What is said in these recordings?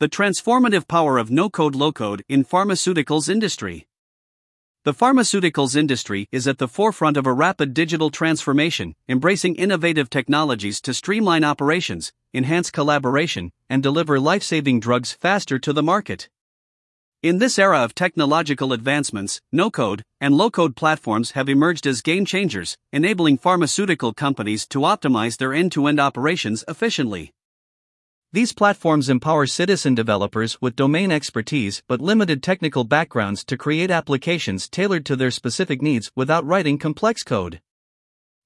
The transformative power of no-code low-code in pharmaceuticals industry. The pharmaceuticals industry is at the forefront of a rapid digital transformation, embracing innovative technologies to streamline operations, enhance collaboration, and deliver life-saving drugs faster to the market. In this era of technological advancements, no code and low code platforms have emerged as game changers, enabling pharmaceutical companies to optimize their end to end operations efficiently. These platforms empower citizen developers with domain expertise but limited technical backgrounds to create applications tailored to their specific needs without writing complex code.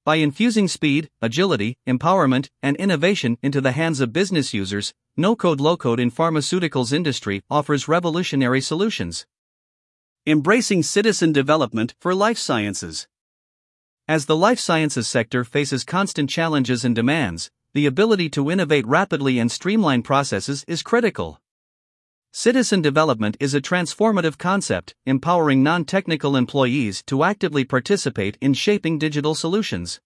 By infusing speed, agility, empowerment, and innovation into the hands of business users, no code low code in pharmaceuticals industry offers revolutionary solutions. Embracing citizen development for life sciences. As the life sciences sector faces constant challenges and demands, the ability to innovate rapidly and streamline processes is critical. Citizen development is a transformative concept, empowering non technical employees to actively participate in shaping digital solutions.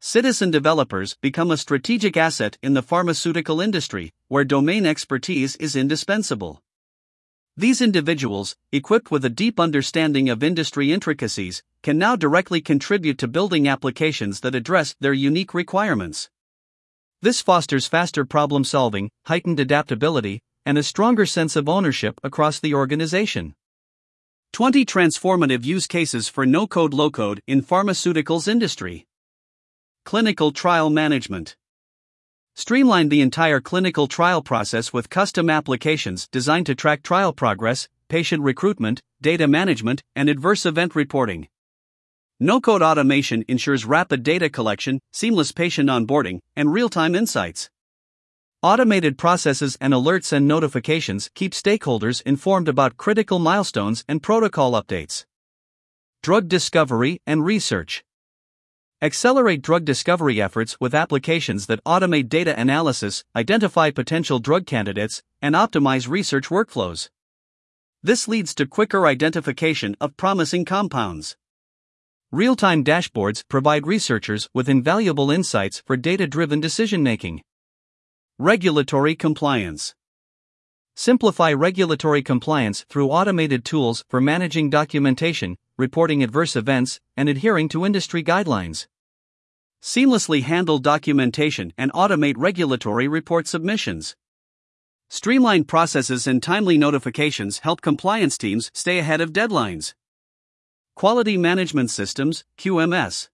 Citizen developers become a strategic asset in the pharmaceutical industry, where domain expertise is indispensable. These individuals, equipped with a deep understanding of industry intricacies, can now directly contribute to building applications that address their unique requirements. This fosters faster problem solving, heightened adaptability, and a stronger sense of ownership across the organization. 20 transformative use cases for no code low code in pharmaceuticals industry. Clinical trial management. Streamline the entire clinical trial process with custom applications designed to track trial progress, patient recruitment, data management, and adverse event reporting. No code automation ensures rapid data collection, seamless patient onboarding, and real time insights. Automated processes and alerts and notifications keep stakeholders informed about critical milestones and protocol updates. Drug discovery and research. Accelerate drug discovery efforts with applications that automate data analysis, identify potential drug candidates, and optimize research workflows. This leads to quicker identification of promising compounds. Real time dashboards provide researchers with invaluable insights for data driven decision making. Regulatory compliance. Simplify regulatory compliance through automated tools for managing documentation, reporting adverse events, and adhering to industry guidelines. Seamlessly handle documentation and automate regulatory report submissions. Streamlined processes and timely notifications help compliance teams stay ahead of deadlines. Quality Management Systems, QMS.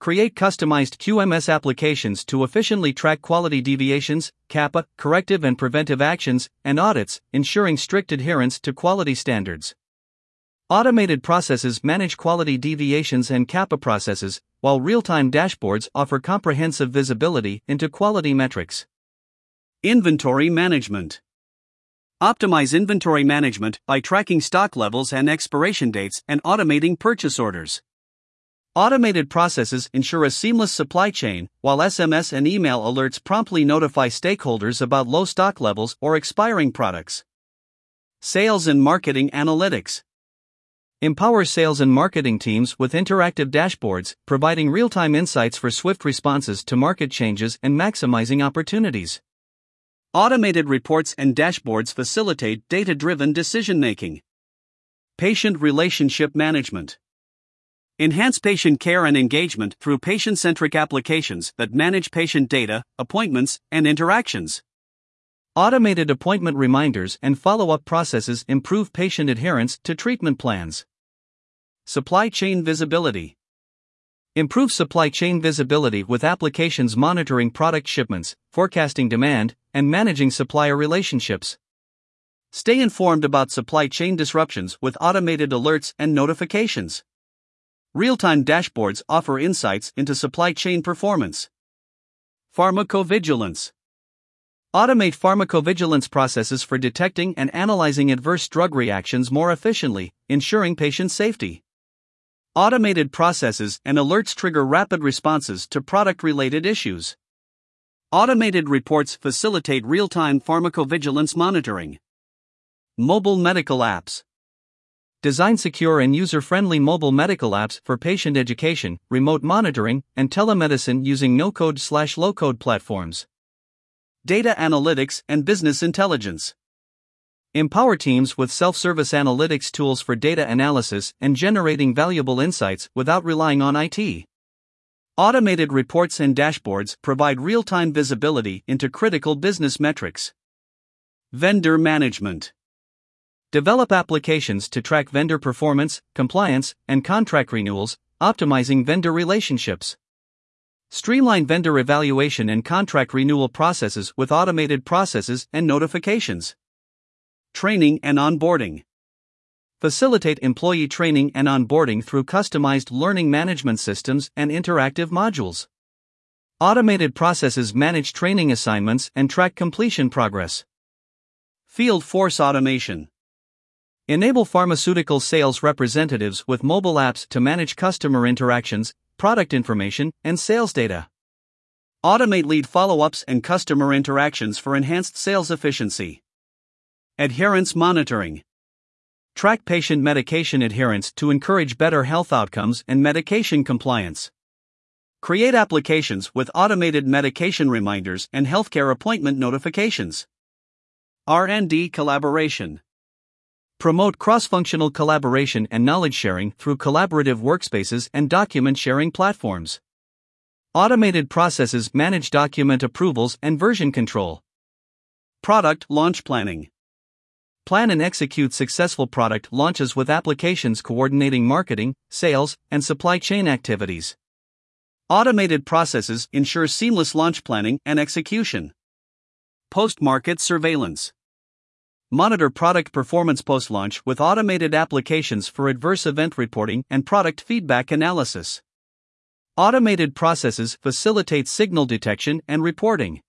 Create customized QMS applications to efficiently track quality deviations, CAPA, corrective and preventive actions, and audits, ensuring strict adherence to quality standards. Automated processes manage quality deviations and CAPA processes, while real time dashboards offer comprehensive visibility into quality metrics. Inventory Management Optimize inventory management by tracking stock levels and expiration dates and automating purchase orders. Automated processes ensure a seamless supply chain, while SMS and email alerts promptly notify stakeholders about low stock levels or expiring products. Sales and Marketing Analytics Empower sales and marketing teams with interactive dashboards, providing real time insights for swift responses to market changes and maximizing opportunities. Automated reports and dashboards facilitate data driven decision making. Patient relationship management. Enhance patient care and engagement through patient centric applications that manage patient data, appointments, and interactions. Automated appointment reminders and follow up processes improve patient adherence to treatment plans. Supply chain visibility. Improve supply chain visibility with applications monitoring product shipments, forecasting demand, and managing supplier relationships. Stay informed about supply chain disruptions with automated alerts and notifications. Real time dashboards offer insights into supply chain performance. Pharmacovigilance. Automate pharmacovigilance processes for detecting and analyzing adverse drug reactions more efficiently, ensuring patient safety. Automated processes and alerts trigger rapid responses to product related issues. Automated reports facilitate real time pharmacovigilance monitoring. Mobile medical apps. Design secure and user friendly mobile medical apps for patient education, remote monitoring, and telemedicine using no code slash low code platforms. data analytics, and business intelligence. Empower teams with self service analytics tools for data analysis and generating valuable insights without relying on IT. Automated reports and dashboards provide real time visibility into critical business metrics. Vendor management. Develop applications to track vendor performance, compliance, and contract renewals, optimizing vendor relationships. Streamline vendor evaluation and contract renewal processes with automated processes and notifications. Training and onboarding. Facilitate employee training and onboarding through customized learning management systems and interactive modules. Automated processes manage training assignments and track completion progress. Field Force Automation. Enable pharmaceutical sales representatives with mobile apps to manage customer interactions, product information, and sales data. Automate lead follow ups and customer interactions for enhanced sales efficiency. Adherence monitoring. Track patient medication adherence to encourage better health outcomes and medication compliance. Create applications with automated medication reminders and healthcare appointment notifications. R&D collaboration. Promote cross-functional collaboration and knowledge sharing through collaborative workspaces and document sharing platforms. Automated processes manage document approvals and version control. Product launch planning. Plan and execute successful product launches with applications coordinating marketing, sales, and supply chain activities. Automated processes ensure seamless launch planning and execution. Post market surveillance. Monitor product performance post launch with automated applications for adverse event reporting and product feedback analysis. Automated processes facilitate signal detection and reporting.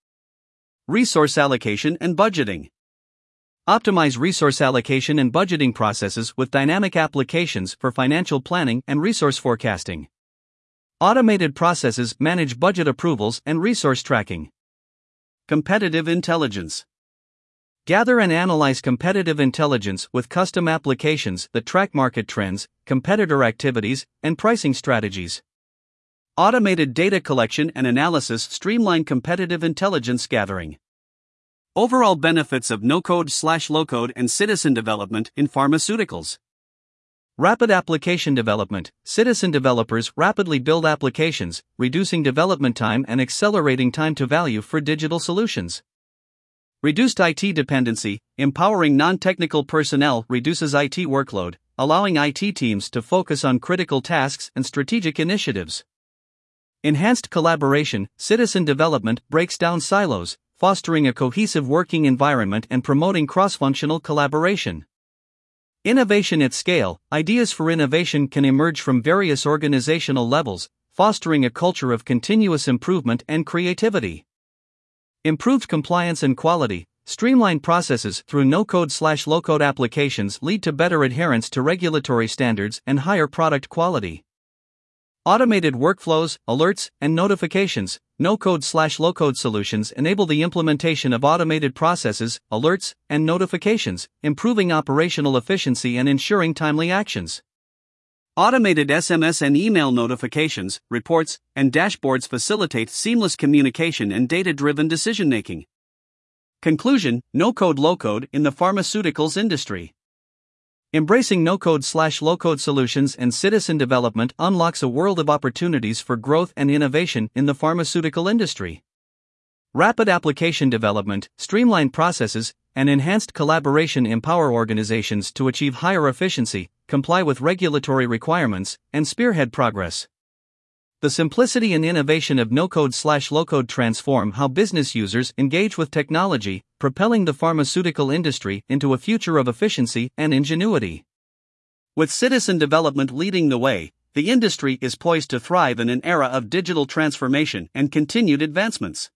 Resource allocation and budgeting. Optimize resource allocation and budgeting processes with dynamic applications for financial planning and resource forecasting. Automated processes manage budget approvals and resource tracking. Competitive intelligence. Gather and analyze competitive intelligence with custom applications that track market trends, competitor activities, and pricing strategies. Automated data collection and analysis streamline competitive intelligence gathering. Overall benefits of no code slash low code and citizen development in pharmaceuticals. Rapid application development. Citizen developers rapidly build applications, reducing development time and accelerating time to value for digital solutions. Reduced IT dependency. Empowering non technical personnel reduces IT workload, allowing IT teams to focus on critical tasks and strategic initiatives. Enhanced collaboration. Citizen development breaks down silos, fostering a cohesive working environment and promoting cross functional collaboration. Innovation at scale ideas for innovation can emerge from various organizational levels, fostering a culture of continuous improvement and creativity. Improved compliance and quality, streamlined processes through no code slash low code applications lead to better adherence to regulatory standards and higher product quality. Automated workflows, alerts, and notifications, no code slash low code solutions enable the implementation of automated processes, alerts, and notifications, improving operational efficiency and ensuring timely actions. Automated SMS and email notifications, reports, and dashboards facilitate seamless communication and data driven decision making. Conclusion No code low code in the pharmaceuticals industry. Embracing no code slash low code solutions and citizen development unlocks a world of opportunities for growth and innovation in the pharmaceutical industry. Rapid application development, streamlined processes, and enhanced collaboration empower organizations to achieve higher efficiency, comply with regulatory requirements, and spearhead progress. The simplicity and innovation of no code slash low code transform how business users engage with technology, propelling the pharmaceutical industry into a future of efficiency and ingenuity. With citizen development leading the way, the industry is poised to thrive in an era of digital transformation and continued advancements.